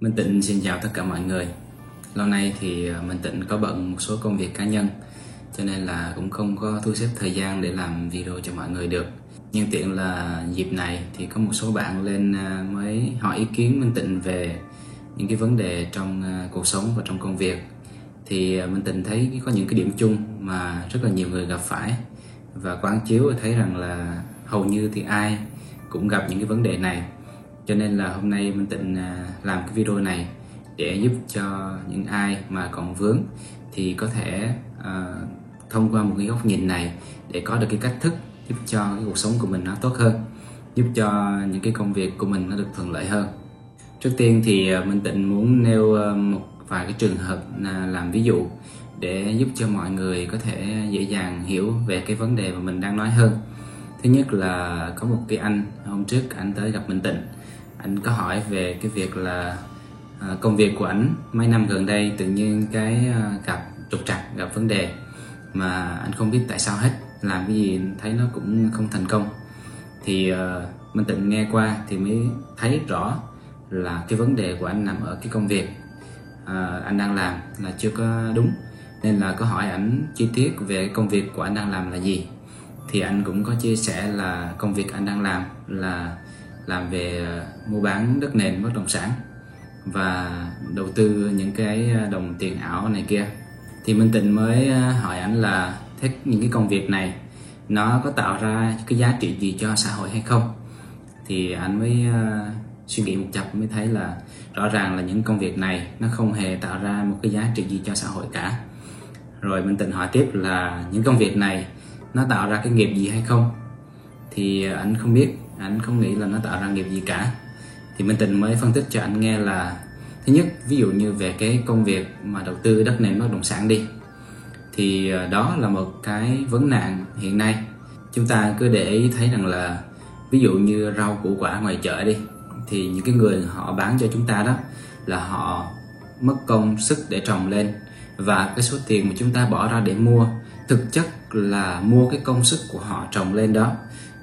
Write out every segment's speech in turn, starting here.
Minh Tịnh xin chào tất cả mọi người. Lâu nay thì ờ, Minh Tịnh có bận một số công việc cá nhân, Cho nên là cũng không có thu xếp thời gian để làm video cho mọi người được. Nhưng tiện là dịp này thì có một số bạn lên ờ, mới hỏi ý kiến Minh Tịnh về những cái vấn đề trong ờ, cuộc sống và trong công việc. Thì Minh Tịnh thấy có những cái điểm chung mà rất là nhiều người gặp phải. Và quán chiếu thấy rằng là hầu như thì ai cũng gặp những cái vấn đề này cho nên là hôm nay mình định à, làm cái video này để giúp cho những ai mà còn vướng thì có thể uh, thông qua một cái góc nhìn này để có được cái cách thức giúp cho cái cuộc sống của mình nó tốt hơn giúp cho những cái công việc của mình nó được thuận lợi hơn. Trước tiên thì à, mình định muốn nêu một vài cái trường hợp làm ví dụ để giúp cho mọi người có thể dễ dàng hiểu về cái vấn đề mà mình đang nói hơn. Thứ nhất là có một cái anh hôm trước anh tới gặp Minh Tịnh anh có hỏi về cái việc là à, công việc của anh mấy năm gần đây tự nhiên cái à, gặp trục trặc gặp vấn đề mà anh không biết tại sao hết. Làm cái gì thấy nó cũng không thành công. Thì uh, mình tịnh nghe qua thì mới thấy rõ là cái vấn đề của anh nằm ở cái công việc uh, anh đang làm là chưa có đúng. Nên là có hỏi ảnh chi tiết về công việc của anh đang làm là gì. Thì anh cũng có chia sẻ là công việc anh đang làm là làm về ờ, mua bán đất nền bất động sản và đầu tư những cái ờ, đồng tiền ảo này kia. Thì Minh Tịnh mới ờ, hỏi anh là thế những cái công việc này nó có tạo ra cái giá trị gì cho xã hội hay không? Thì anh mới uh, suy nghĩ một chập mới thấy là rõ ràng là những công việc này nó không hề tạo ra một cái giá trị gì cho xã hội cả. Rồi Minh Tịnh hỏi tiếp là những công việc này nó tạo ra cái nghiệp gì hay không? Thì anh không biết anh không nghĩ là nó tạo ra nghiệp gì cả. Thì Minh Tình mới phân tích cho anh nghe là, thứ nhất, ví dụ như về cái công việc mà đầu tư đất nền bất động sản đi, thì ờ, đó là một cái vấn nạn hiện nay. Chúng ta cứ để ý thấy rằng là, ví dụ như rau củ quả ngoài chợ đi, thì những cái người họ bán cho chúng ta đó là họ mất công sức để trồng lên và cái số tiền mà chúng ta bỏ ra để mua, thực chất là mua cái công sức của họ trồng lên đó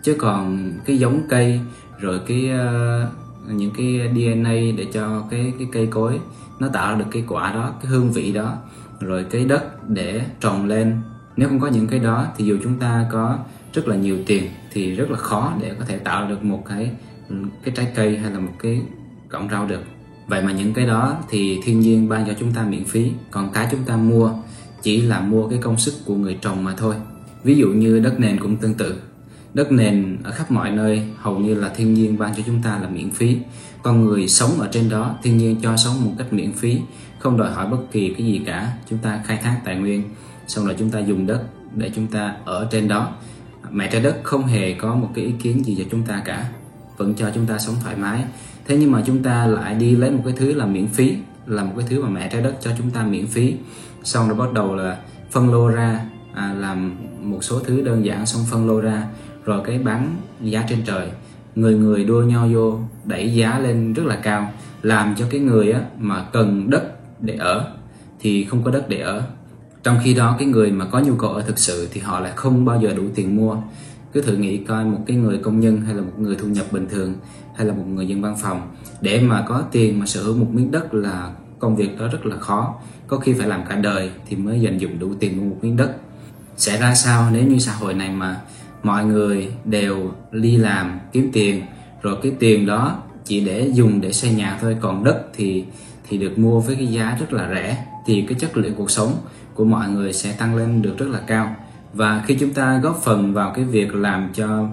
chứ còn cái giống cây rồi cái uh, những cái DNA để cho cái cái cây cối nó tạo ra được cái quả đó cái hương vị đó rồi cái đất để trồng lên. Nếu không có những cái đó thì dù chúng ta có rất là nhiều tiền thì rất là khó để có thể tạo được một cái cái trái cây hay là một cái cọng rau được. Vậy mà những cái đó thì thiên nhiên ban cho chúng ta miễn phí còn cái chúng ta mua chỉ là mua cái công sức của người trồng mà thôi. Ví dụ như đất nền cũng tương tự. Đất nền ở khắp mọi nơi hầu như là thiên nhiên ban cho chúng ta là miễn phí. Con người sống ở trên đó, thiên nhiên cho sống một cách miễn phí, không đòi hỏi bất kỳ cái gì cả. Chúng ta khai thác tài nguyên, xong rồi chúng ta dùng đất để chúng ta ở trên đó. Mẹ trái đất không hề có một cái ý kiến gì cho chúng ta cả, vẫn cho chúng ta sống thoải mái. Thế nhưng mà chúng ta lại đi lấy một cái thứ là miễn phí, là một cái thứ mà mẹ trái đất cho chúng ta miễn phí. Xong rồi bắt đầu là phân lô ra, à, làm một số thứ đơn giản xong phân lô ra rồi cái bán giá trên trời. Người người đua nhau vô đẩy giá lên rất là cao. Làm cho cái người á, mà cần đất để ở thì không có đất để ở. Trong khi đó cái người mà có nhu cầu ở thực sự thì họ lại không bao giờ đủ tiền mua. Cứ thử nghĩ coi một cái người công nhân hay là một người thu nhập bình thường hay là một người dân văn phòng để mà có tiền mà sở hữu một miếng đất là công việc đó rất là khó. Có khi phải làm cả đời thì mới dành dụng đủ tiền mua một miếng đất. Sẽ ra sao nếu như xã hội này mà mọi người đều đi làm, kiếm tiền. Rồi cái tiền đó chỉ để dùng để xây nhà thôi. Còn đất thì thì được mua với cái giá rất là rẻ. Thì cái chất lượng cuộc sống của mọi người sẽ tăng lên được rất là cao. Và khi chúng ta góp phần vào cái việc làm cho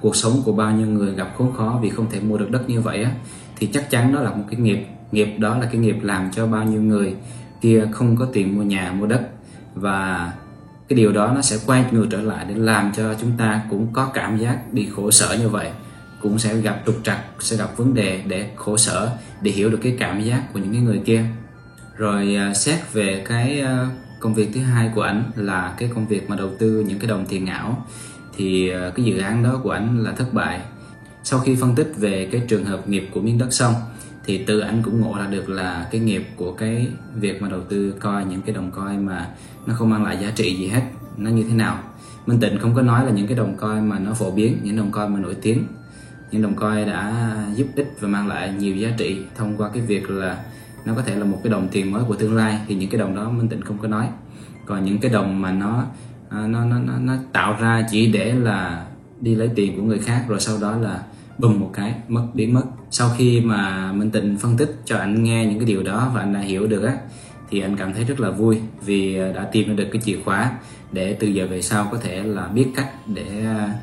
cuộc sống của bao nhiêu người gặp khốn khó vì không thể mua được đất như vậy á, thì chắc chắn đó là một cái nghiệp. Nghiệp đó là cái nghiệp làm cho bao nhiêu người kia không có tiền mua nhà, mua đất. Và cái điều đó nó sẽ quay ngược trở lại để làm cho chúng ta cũng có cảm giác bị khổ sở như vậy, cũng sẽ gặp trục trặc, sẽ gặp vấn đề để khổ sở, để hiểu được cái cảm giác của những cái người kia. Rồi à, xét về cái à, công việc thứ hai của ảnh là cái công việc mà đầu tư những cái đồng tiền ảo, thì à, cái dự án đó của ảnh là thất bại. Sau khi phân tích về cái trường hợp nghiệp của miếng đất xong thì từ anh cũng ngộ ra được là cái nghiệp của cái việc mà đầu tư coi những cái đồng coi mà nó không mang lại giá trị gì hết nó như thế nào. Minh Tịnh không có nói là những cái đồng coi mà nó phổ biến những đồng coi mà nổi tiếng những đồng coi đã giúp ích và mang lại nhiều giá trị thông qua cái việc là nó có thể là một cái đồng tiền mới của tương lai thì những cái đồng đó Minh Tịnh không có nói. Còn những cái đồng mà nó nó nó nó, nó tạo ra chỉ để là đi lấy tiền của người khác rồi sau đó là bùng một cái mất biến mất. Sau khi mà Minh Tịnh phân tích cho anh nghe những cái điều đó và anh đã hiểu được á thì anh cảm thấy rất là vui vì à, đã tìm được cái chìa khóa để từ giờ về sau có thể là biết cách để à,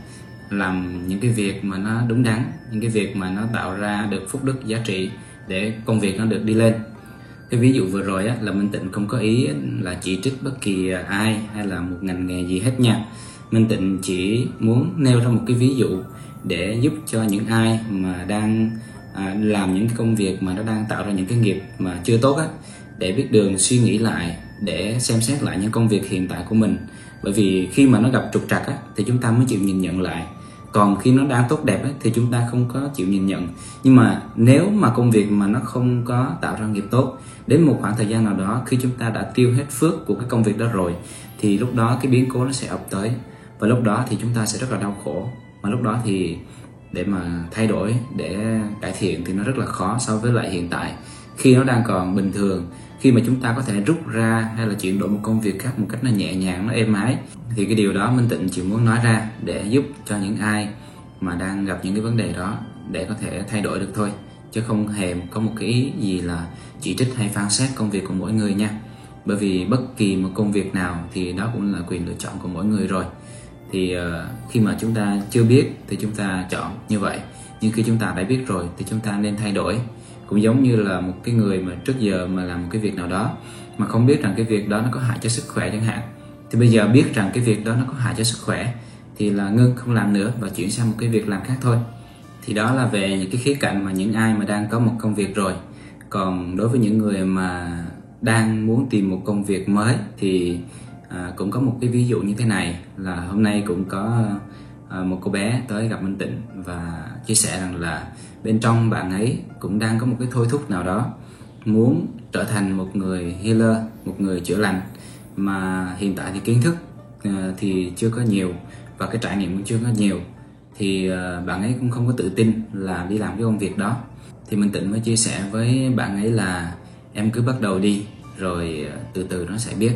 làm những cái việc mà nó đúng đắn những cái việc mà nó tạo ra được phúc đức giá trị để công việc nó được đi lên. Cái ví dụ vừa rồi á, là Minh Tịnh không có ý là chỉ trích bất kỳ à, ai hay là một ngành nghề gì hết nha. Minh Tịnh chỉ muốn nêu ra một cái ví dụ để giúp cho những ai mà đang à, làm những công việc mà nó đang tạo ra những cái nghiệp mà chưa tốt á để biết đường suy nghĩ lại để xem xét lại những công việc hiện tại của mình. Bởi vì khi mà nó gặp trục trặc á, thì chúng ta mới chịu nhìn nhận lại. Còn khi nó đang tốt đẹp ấy, thì chúng ta không có chịu nhìn nhận. Nhưng mà nếu mà công việc mà nó không có tạo ra nghiệp tốt đến một khoảng thời gian nào đó khi chúng ta đã tiêu hết phước của cái công việc đó rồi thì lúc đó cái biến cố nó sẽ ập tới. Và lúc đó thì chúng ta sẽ rất là đau khổ mà lúc đó thì để mà thay đổi, để cải thiện thì nó rất là khó so với lại hiện tại. Khi nó đang còn bình thường, khi mà chúng ta có thể rút ra hay là chuyển đổi một công việc khác một cách nó nhẹ nhàng, nó êm ái, thì cái điều đó Minh Tịnh chỉ muốn nói ra để giúp cho những ai mà đang gặp những cái vấn đề đó để có thể thay đổi được thôi, chứ không hề có một cái ý gì là chỉ trích hay phán xét công việc của mỗi người nha. Bởi vì bất kỳ một công việc nào thì đó cũng là quyền lựa chọn của mỗi người rồi thì uh, khi mà chúng ta chưa biết thì chúng ta chọn như vậy. Nhưng khi chúng ta đã biết rồi thì chúng ta nên thay đổi. Cũng giống như là một cái người mà trước giờ mà làm một cái việc nào đó mà không biết rằng cái việc đó nó có hại cho sức khỏe chẳng hạn. Thì bây giờ biết rằng cái việc đó nó có hại cho sức khỏe thì là ngưng không làm nữa và chuyển sang một cái việc làm khác thôi. Thì đó là về những cái khía cạnh mà những ai mà đang có một công việc rồi. Còn đối với những người mà đang muốn tìm một công việc mới thì à, cũng có một cái ví dụ như thế này là hôm nay cũng có à, một cô bé tới gặp Minh Tịnh và chia sẻ rằng là bên trong bạn ấy cũng đang có một cái thôi thúc nào đó muốn trở thành một người healer một người chữa lành mà hiện tại thì kiến thức à, thì chưa có nhiều và cái trải nghiệm cũng chưa có nhiều. Thì à, bạn ấy cũng không có tự tin là đi làm cái công việc đó. Thì minh tịnh mới chia sẻ với bạn ấy là em cứ bắt đầu đi rồi à, từ từ nó sẽ biết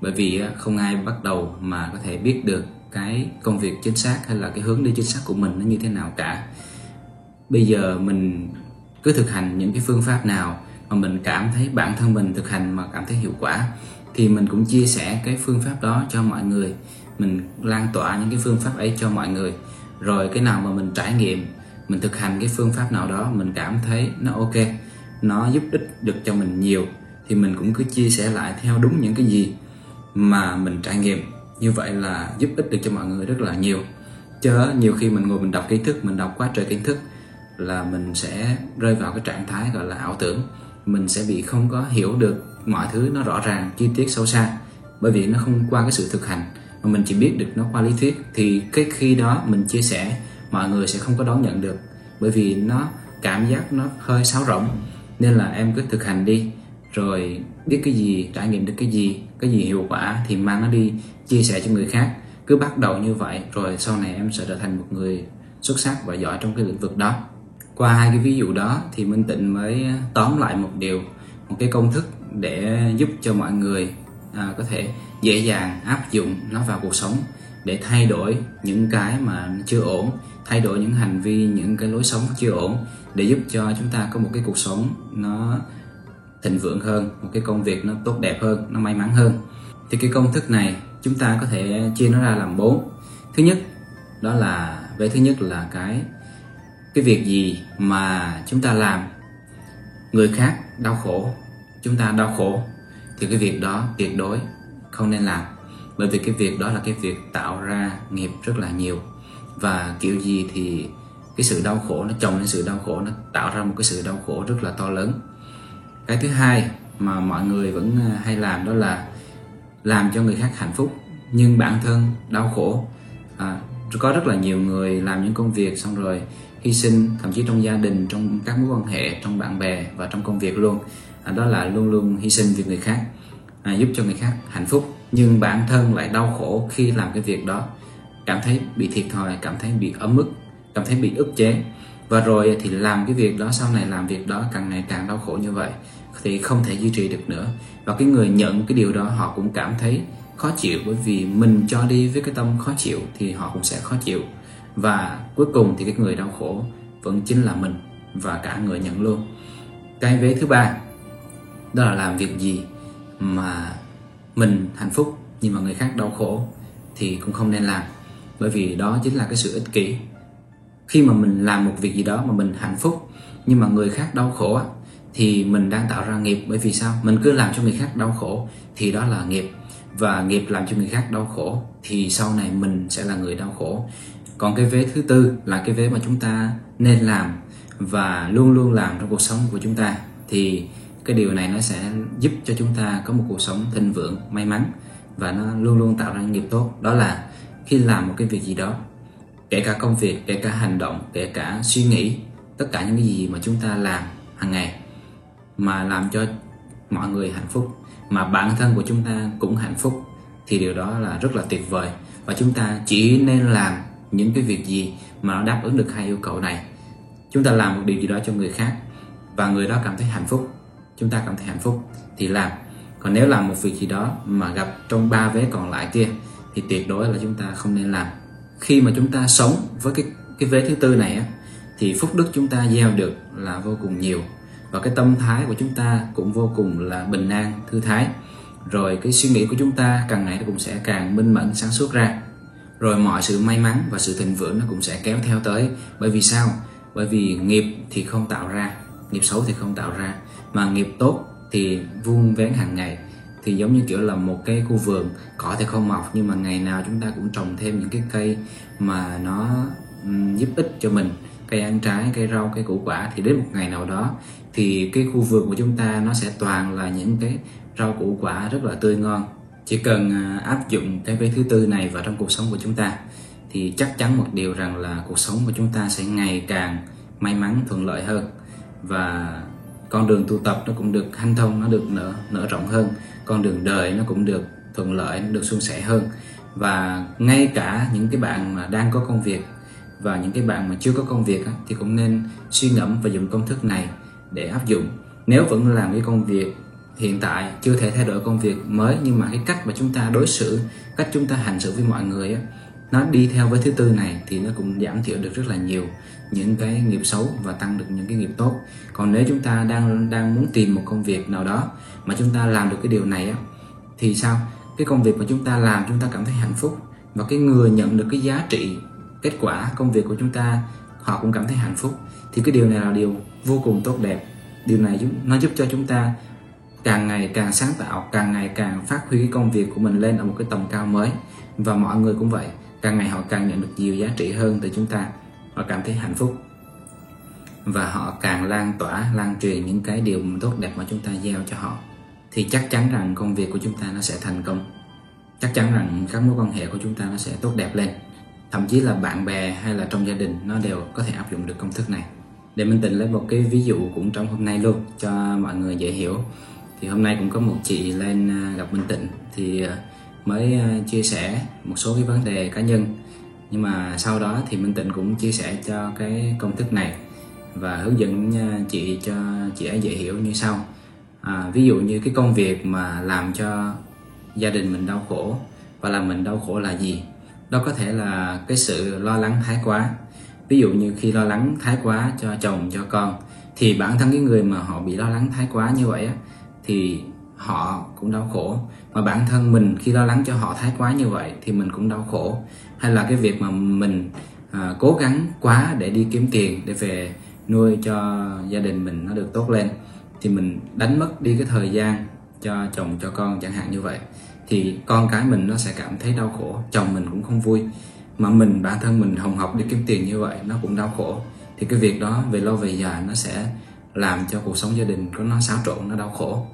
bởi vì không ai bắt đầu mà có thể biết được cái công việc chính xác hay là cái hướng đi chính xác của mình nó như thế nào cả. Bây giờ mình cứ thực hành những cái phương pháp nào mà mình cảm thấy bản thân mình thực hành mà cảm thấy hiệu quả, thì mình cũng chia sẻ cái phương pháp đó cho mọi người. Mình lan tỏa những cái phương pháp ấy cho mọi người. Rồi cái nào mà mình trải nghiệm, mình thực hành cái phương pháp nào đó, mình cảm thấy nó ok, nó giúp ích được cho mình nhiều, thì mình cũng cứ chia sẻ lại theo đúng những cái gì mà mình trải nghiệm. Như vậy là giúp ích được cho mọi người rất là nhiều. Chớ nhiều khi mình ngồi mình đọc kiến thức, mình đọc quá trời kiến thức là mình sẽ rơi vào cái trạng thái gọi là ảo tưởng. Mình sẽ bị không có hiểu được mọi thứ nó rõ ràng, chi tiết sâu xa. Bởi vì nó không qua cái sự thực hành, mà mình chỉ biết được nó qua lý thuyết. Thì cái khi đó mình chia sẻ, mọi người sẽ không có đón nhận được. Bởi vì nó, cảm giác nó hơi sáo rỗng. Nên là em cứ thực hành đi rồi biết cái gì trải nghiệm được cái gì cái gì hiệu quả thì mang nó đi chia sẻ cho người khác. Cứ bắt đầu như vậy rồi sau này em sẽ trở thành một người xuất sắc và giỏi trong cái lĩnh vực đó. Qua hai cái ví dụ đó thì minh tịnh mới à, tóm lại một điều một cái công thức để giúp cho mọi người à, có thể dễ dàng áp dụng nó vào cuộc sống để thay đổi những cái mà chưa ổn thay đổi những hành vi những cái lối sống chưa ổn để giúp cho chúng ta có một cái cuộc sống nó thịnh vượng hơn, một cái công việc nó tốt đẹp hơn, nó may mắn hơn. Thì cái công thức này chúng ta có thể chia nó ra làm bốn. Thứ nhất, đó là, về thứ nhất là cái cái việc gì mà chúng ta làm, người khác đau khổ, chúng ta đau khổ, thì cái việc đó tuyệt đối không nên làm. Bởi vì cái việc đó là cái việc tạo ra nghiệp rất là nhiều. Và kiểu gì thì cái sự đau khổ nó chồng lên sự đau khổ, nó tạo ra một cái sự đau khổ rất là to lớn cái thứ hai mà mọi người vẫn ờ, hay làm đó là làm cho người khác hạnh phúc nhưng bản thân đau khổ. À, có rất là nhiều người làm những công việc xong rồi hy sinh thậm chí trong gia đình trong các mối quan hệ trong bạn bè và trong công việc luôn. À, đó là luôn luôn hy sinh vì người khác à, giúp cho người khác hạnh phúc. Nhưng bản thân lại đau khổ khi làm cái việc đó. Cảm thấy bị thiệt thòi cảm thấy bị ấm ức cảm thấy bị ức chế. Và rồi thì làm cái việc đó sau này làm việc đó càng ngày càng đau khổ như vậy thì không thể duy trì được nữa. Và cái người nhận cái điều đó, họ cũng cảm thấy khó chịu, bởi vì mình cho đi với cái tâm khó chịu thì họ cũng sẽ khó chịu. Và cuối cùng thì cái người đau khổ vẫn chính là mình và cả người nhận luôn. Cái vế thứ ba, đó là làm việc gì mà mình hạnh phúc nhưng mà người khác đau khổ thì cũng không nên làm. Bởi vì đó chính là cái sự ích kỷ. Khi mà mình làm một việc gì đó mà mình hạnh phúc nhưng mà người khác đau khổ thì mình đang tạo ra nghiệp. Bởi vì sao? Mình cứ làm cho người khác đau khổ thì đó là nghiệp. Và nghiệp làm cho người khác đau khổ thì sau này mình sẽ là người đau khổ. Còn cái vế thứ tư là cái vế mà chúng ta nên làm và luôn luôn làm trong cuộc sống của chúng ta, thì cái điều này nó sẽ giúp cho chúng ta có một cuộc sống thịnh vượng, may mắn và nó luôn luôn tạo ra nghiệp tốt. Đó là khi làm một cái việc gì đó, kể cả công việc, kể cả hành động, kể cả suy nghĩ, tất cả những cái gì mà chúng ta làm hàng ngày mà làm cho mọi người hạnh phúc, mà bản thân của chúng ta cũng hạnh phúc, thì điều đó là rất là tuyệt vời. Và chúng ta chỉ nên làm những cái việc gì mà nó đáp ứng được hai yêu cầu này. Chúng ta làm một điều gì đó cho người khác, và người đó cảm thấy hạnh phúc, chúng ta cảm thấy hạnh phúc, thì làm. Còn nếu làm một việc gì đó mà gặp trong ba vế còn lại kia, thì tuyệt đối là chúng ta không nên làm. Khi mà chúng ta sống với cái cái vế thứ tư này á, thì phúc đức chúng ta gieo được là vô cùng nhiều và cái tâm thái của chúng ta cũng vô cùng là bình an, thư thái. Rồi cái suy nghĩ của chúng ta càng ngày nó cũng sẽ càng minh mẫn, sáng suốt ra. Rồi mọi sự may mắn và sự thịnh vượng nó cũng sẽ kéo theo tới. Bởi vì sao? Bởi vì nghiệp thì không tạo ra, nghiệp xấu thì không tạo ra. Mà nghiệp tốt thì vuông vén hàng ngày, thì giống như kiểu là một cái khu vườn cỏ thì không mọc, nhưng mà ngày nào chúng ta cũng trồng thêm những cái cây mà nó giúp ích cho mình cây ăn trái, cây rau, cây củ quả thì đến một ngày nào đó thì cái khu vườn của chúng ta nó sẽ toàn là những cái rau củ quả rất là tươi ngon. Chỉ cần à, áp dụng cái vế thứ tư này vào trong cuộc sống của chúng ta thì chắc chắn một điều rằng là cuộc sống của chúng ta sẽ ngày càng may mắn, thuận lợi hơn và con đường tu tập nó cũng được hanh thông, nó được nở nở rộng hơn. Con đường đời nó cũng được thuận lợi, nó được suôn sẻ hơn. Và ngay cả những cái bạn mà đang có công việc và những cái bạn mà chưa có công việc thì cũng nên suy ngẫm và dùng công thức này để áp dụng. Nếu vẫn làm cái công việc hiện tại chưa thể thay đổi công việc mới nhưng mà cái cách mà chúng ta đối xử cách chúng ta hành xử với mọi người á, nó đi theo với thứ tư này thì nó cũng giảm thiểu được rất là nhiều những cái nghiệp xấu và tăng được những cái nghiệp tốt. Còn nếu chúng ta đang đang muốn tìm một công việc nào đó mà chúng ta làm được cái điều này á thì sao? Cái công việc mà chúng ta làm chúng ta cảm thấy hạnh phúc và cái người nhận được cái giá trị kết quả công việc của chúng ta, họ cũng cảm thấy hạnh phúc. Thì cái điều này là điều vô cùng tốt đẹp. Điều này nó giúp cho chúng ta càng ngày càng sáng tạo, càng ngày càng phát huy cái công việc của mình lên ở một cái tầm cao mới. Và mọi người cũng vậy, càng ngày họ càng nhận được nhiều giá trị hơn từ chúng ta. Họ cảm thấy hạnh phúc. Và họ càng lan tỏa, lan truyền những cái điều tốt đẹp mà chúng ta gieo cho họ. Thì chắc chắn rằng công việc của chúng ta nó sẽ thành công. Chắc chắn rằng các mối quan hệ của chúng ta nó sẽ tốt đẹp lên thậm chí là bạn bè hay là trong gia đình nó đều có thể áp dụng được công thức này. Để mình tình lấy một cái ví dụ cũng trong hôm nay luôn cho mọi người dễ hiểu. Thì hôm nay cũng có một chị lên à, gặp Minh Tịnh thì à, mới à, chia sẻ một số cái vấn đề cá nhân. Nhưng mà sau đó thì Minh Tịnh cũng chia sẻ cho cái công thức này và hướng dẫn chị cho chị ấy dễ hiểu như sau. À, ví dụ như cái công việc mà làm cho gia đình mình đau khổ và làm mình đau khổ là gì? Đó có thể là cái sự lo lắng thái quá. Ví dụ như khi lo lắng thái quá cho chồng cho con thì bản thân cái người mà họ bị lo lắng thái quá như vậy á thì họ cũng đau khổ. Mà bản thân mình khi lo lắng cho họ thái quá như vậy thì mình cũng đau khổ. Hay là cái việc mà mình à, cố gắng quá để đi kiếm tiền để về nuôi cho gia đình mình nó được tốt lên thì mình đánh mất đi cái thời gian cho chồng cho con chẳng hạn như vậy thì con cái mình nó sẽ cảm thấy đau khổ chồng mình cũng không vui. Mà mình bản thân mình hồng học đi kiếm tiền như vậy nó cũng đau khổ. Thì cái việc đó về lâu về dài nó sẽ làm cho cuộc sống gia đình của nó xáo trộn nó đau khổ.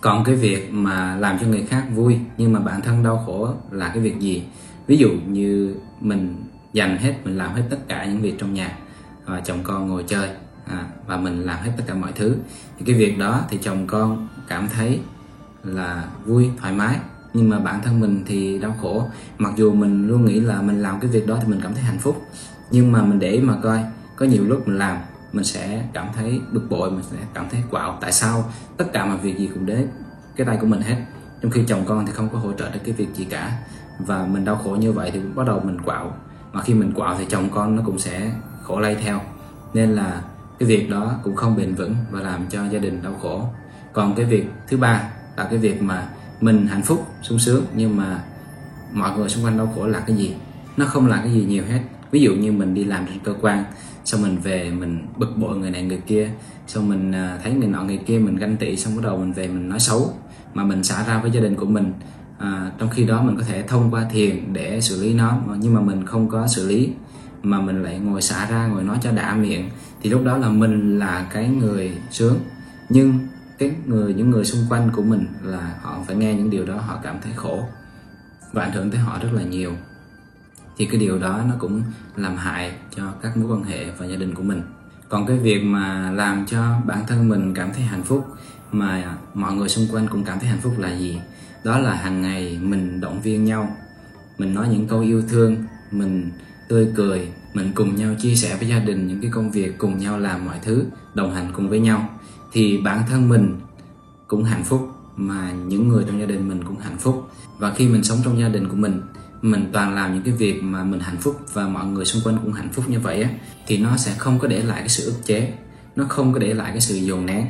Còn cái việc mà làm cho người khác vui nhưng mà bản thân đau khổ là cái việc gì? Ví dụ như mình dành hết mình làm hết tất cả những việc trong nhà và chồng con ngồi chơi à, và mình làm hết tất cả mọi thứ. Thì cái việc đó thì chồng con cảm thấy là vui thoải mái nhưng mà bản thân mình thì đau khổ. Mặc dù mình luôn nghĩ là mình làm cái việc đó thì mình cảm thấy hạnh phúc. Nhưng mà mình để mà coi, có nhiều lúc mình làm, mình sẽ cảm thấy bực bội, mình sẽ cảm thấy quạo. Tại sao? Tất cả mọi việc gì cũng đến cái tay của mình hết. Trong khi chồng con thì không có hỗ trợ được cái việc gì cả. Và mình đau khổ như vậy thì bắt đầu mình quạo. Mà khi mình quạo thì chồng con nó cũng sẽ khổ lây theo. Nên là cái việc đó cũng không bền vững và làm cho gia đình đau khổ. Còn cái việc thứ ba là cái việc mà mình hạnh phúc sung sướng nhưng mà mọi người xung quanh đau khổ là cái gì? Nó không là cái gì nhiều hết. Ví dụ như mình đi làm trên cơ quan xong mình về mình bực bội người này người kia xong mình à, thấy người nọ người kia mình ganh tị xong bắt đầu mình về mình nói xấu mà mình xả ra với gia đình của mình. À, trong khi đó mình có thể thông qua thiền để xử lý nó nhưng mà mình không có xử lý mà mình lại ngồi xả ra ngồi nói cho đã miệng thì lúc đó là mình là cái người sướng. Nhưng cái người, những người xung quanh của mình là họ phải nghe những điều đó, họ cảm thấy khổ và ảnh hưởng tới họ rất là nhiều. Thì cái điều đó nó cũng làm hại cho các mối quan hệ và gia đình của mình. Còn cái việc mà làm cho bản thân mình cảm thấy hạnh phúc mà mọi người xung quanh cũng cảm thấy hạnh phúc là gì? Đó là hàng ngày mình động viên nhau, mình nói những câu yêu thương, mình tươi cười, mình cùng nhau chia sẻ với gia đình những cái công việc, cùng nhau làm mọi thứ, đồng hành cùng với nhau thì bản thân mình cũng hạnh phúc, mà những người trong gia đình mình cũng hạnh phúc. Và khi mình sống trong gia đình của mình mình toàn làm những cái việc mà mình hạnh phúc và mọi người xung quanh cũng hạnh phúc như vậy á, thì nó sẽ không có để lại cái sự ức chế. Nó không có để lại cái sự dồn nén.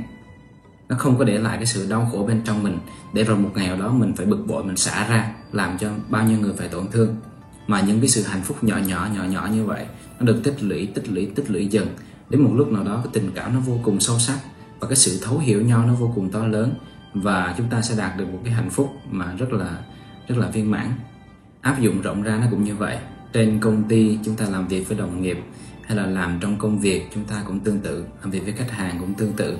Nó không có để lại cái sự đau khổ bên trong mình để rồi một ngày nào đó mình phải bực bội, mình xả ra, làm cho bao nhiêu người phải tổn thương. Mà những cái sự hạnh phúc nhỏ nhỏ nhỏ nhỏ như vậy, nó được tích lũy tích lũy tích lũy dần. Đến một lúc nào đó, cái tình cảm nó vô cùng sâu sắc và cái sự thấu hiểu nhau nó vô cùng to lớn và chúng ta sẽ đạt được một cái hạnh phúc mà rất là rất là viên mãn. Áp dụng rộng ra nó cũng như vậy. Trên công ty chúng ta làm việc với đồng nghiệp hay là làm trong công việc chúng ta cũng tương tự, làm việc với khách hàng cũng tương tự.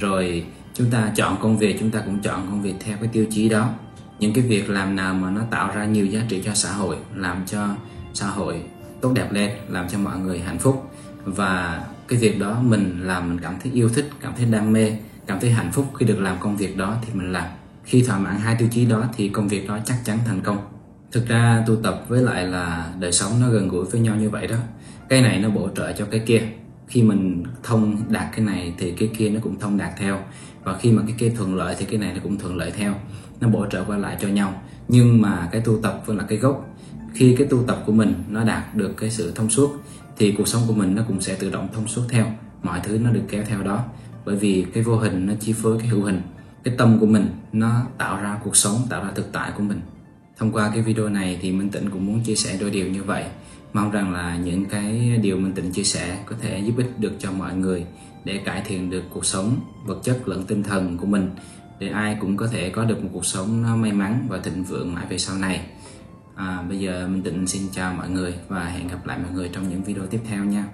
Rồi chúng ta chọn công việc, chúng ta cũng chọn công việc theo cái tiêu chí đó. Những cái việc làm nào mà nó tạo ra nhiều giá trị cho xã hội, làm cho xã hội tốt đẹp lên, làm cho mọi người hạnh phúc. Và cái việc đó mình làm mình cảm thấy yêu thích, cảm thấy đam mê, cảm thấy hạnh phúc khi được làm công việc đó thì mình làm. Khi thỏa mãn hai tiêu chí đó thì công việc đó chắc chắn thành công. Thực ra tu tập với lại là đời sống nó gần gũi với nhau như vậy đó. Cái này nó bổ trợ cho cái kia. Khi mình thông đạt cái này thì cái kia nó cũng thông đạt theo. Và khi mà cái kia thuận lợi thì cái này nó cũng thuận lợi theo. Nó bổ trợ qua lại cho nhau. Nhưng mà cái tu tập vẫn là cái gốc. Khi cái tu tập của mình nó đạt được cái sự thông suốt thì cuộc sống của mình nó cũng sẽ tự động thông suốt theo. Mọi thứ nó được kéo theo đó. Bởi vì cái vô hình nó chi phối cái hữu hình. Cái tâm của mình nó tạo ra cuộc sống, tạo ra thực tại của mình. Thông qua cái video này thì minh tịnh cũng muốn chia sẻ đôi điều như vậy. Mong rằng là những cái điều minh tịnh chia sẻ có thể giúp ích được cho mọi người để cải thiện được cuộc sống, vật chất lẫn tinh thần của mình, để ai cũng có thể có được một cuộc sống nó may mắn và thịnh vượng mãi về sau này à, bây giờ minh tịnh xin chào mọi người và hẹn gặp lại mọi người trong những video tiếp theo nha.